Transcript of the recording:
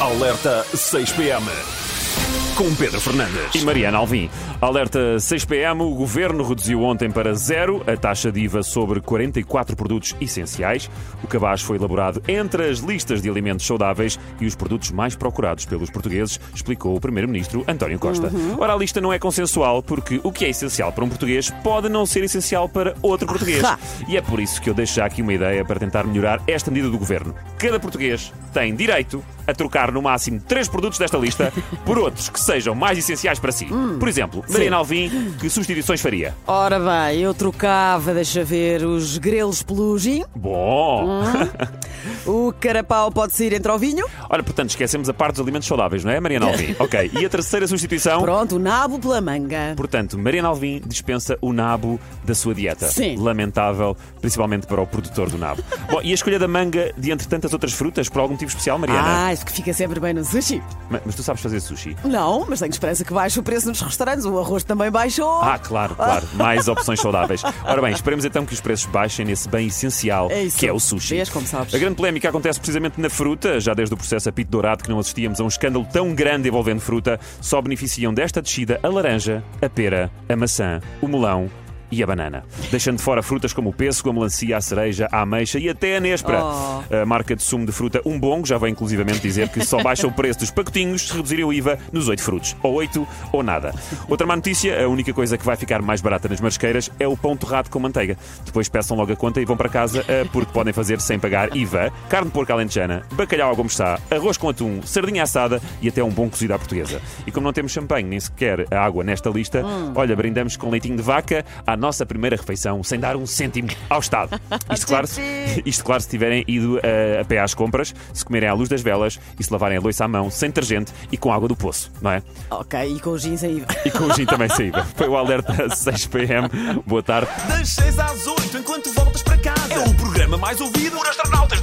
Alerta 6 PM. Com Pedro Fernandes. E Mariana Alvim. Alerta 6 PM, o governo reduziu ontem para zero a taxa de IVA sobre 44 produtos essenciais. O cabaz foi elaborado entre as listas de alimentos saudáveis e os produtos mais procurados pelos portugueses, explicou o primeiro-ministro António Costa. Ora, a lista não é consensual porque o que é essencial para um português pode não ser essencial para outro português. Ah. E é por isso que eu deixo já aqui uma ideia para tentar melhorar esta medida do governo. Cada português tem direito a trocar no máximo três produtos desta lista por outros que sejam mais essenciais para si. Por exemplo, Mariana Alvim, que substituições faria? Ora bem, eu trocava, deixa ver, os grelos pelo gin, Bom! o carapau pode sair entre o vinho, Olha, portanto, esquecemos a parte dos alimentos saudáveis, não é, Mariana Alvim? ok. E a terceira substituição? pronto, o nabo pela manga. Portanto, Mariana Alvim dispensa o nabo da sua dieta. Sim. Lamentável, principalmente para o produtor do nabo. Bom, e a escolha da manga de entre tantas outras frutas, por algum motivo especial, Mariana? Ah, isso que fica sempre bem no sushi. Ma- Mas tu sabes fazer sushi? Não, mas tenho esperança que baixe o preço nos restaurantes. O arroz também baixou. Ah, claro, claro. Mais opções saudáveis. Ora bem, esperemos então que os preços baixem nesse bem essencial É que é o sushi. Vês como sabes. A grande polémica acontece precisamente na fruta, já desde o processo apito dourado que não assistíamos a um escândalo tão grande envolvendo fruta, só beneficiam desta descida a laranja, a pera, a maçã, o melão e a banana. Deixando de fora frutas como o pêssego, a melancia, a cereja, a ameixa e até a nespra. Oh. A marca de sumo de fruta Umbongo já vem inclusivamente dizer que só baixa o preço dos pacotinhos se reduzirem o IVA nos oito frutos. Ou oito ou nada. Outra má notícia, a única coisa que vai ficar mais barata nas marisqueiras é o pão torrado com manteiga. Depois peçam logo a conta e vão para casa eh, porque podem fazer sem pagar IVA, carne de porco alentejana, bacalhau ao gomo está, arroz com atum, sardinha assada e até um bom cozido à portuguesa. E como não temos champanhe nem sequer água nesta lista, olha, brindamos com leitinho de vaca à nossa primeira refeição sem dar um cêntimo ao Estado. Isto claro, se- isto claro se tiverem ido eh, a pé às compras, se comerem à luz das velas e se lavarem a louça à mão, sem detergente e com água do poço, não é? Ok, e com o gin IVA. E com o gin também saída. Foi o alerta 6 PM. Boa tarde. Das 6 às 8, enquanto voltas para casa. É o programa mais ouvido por astronautas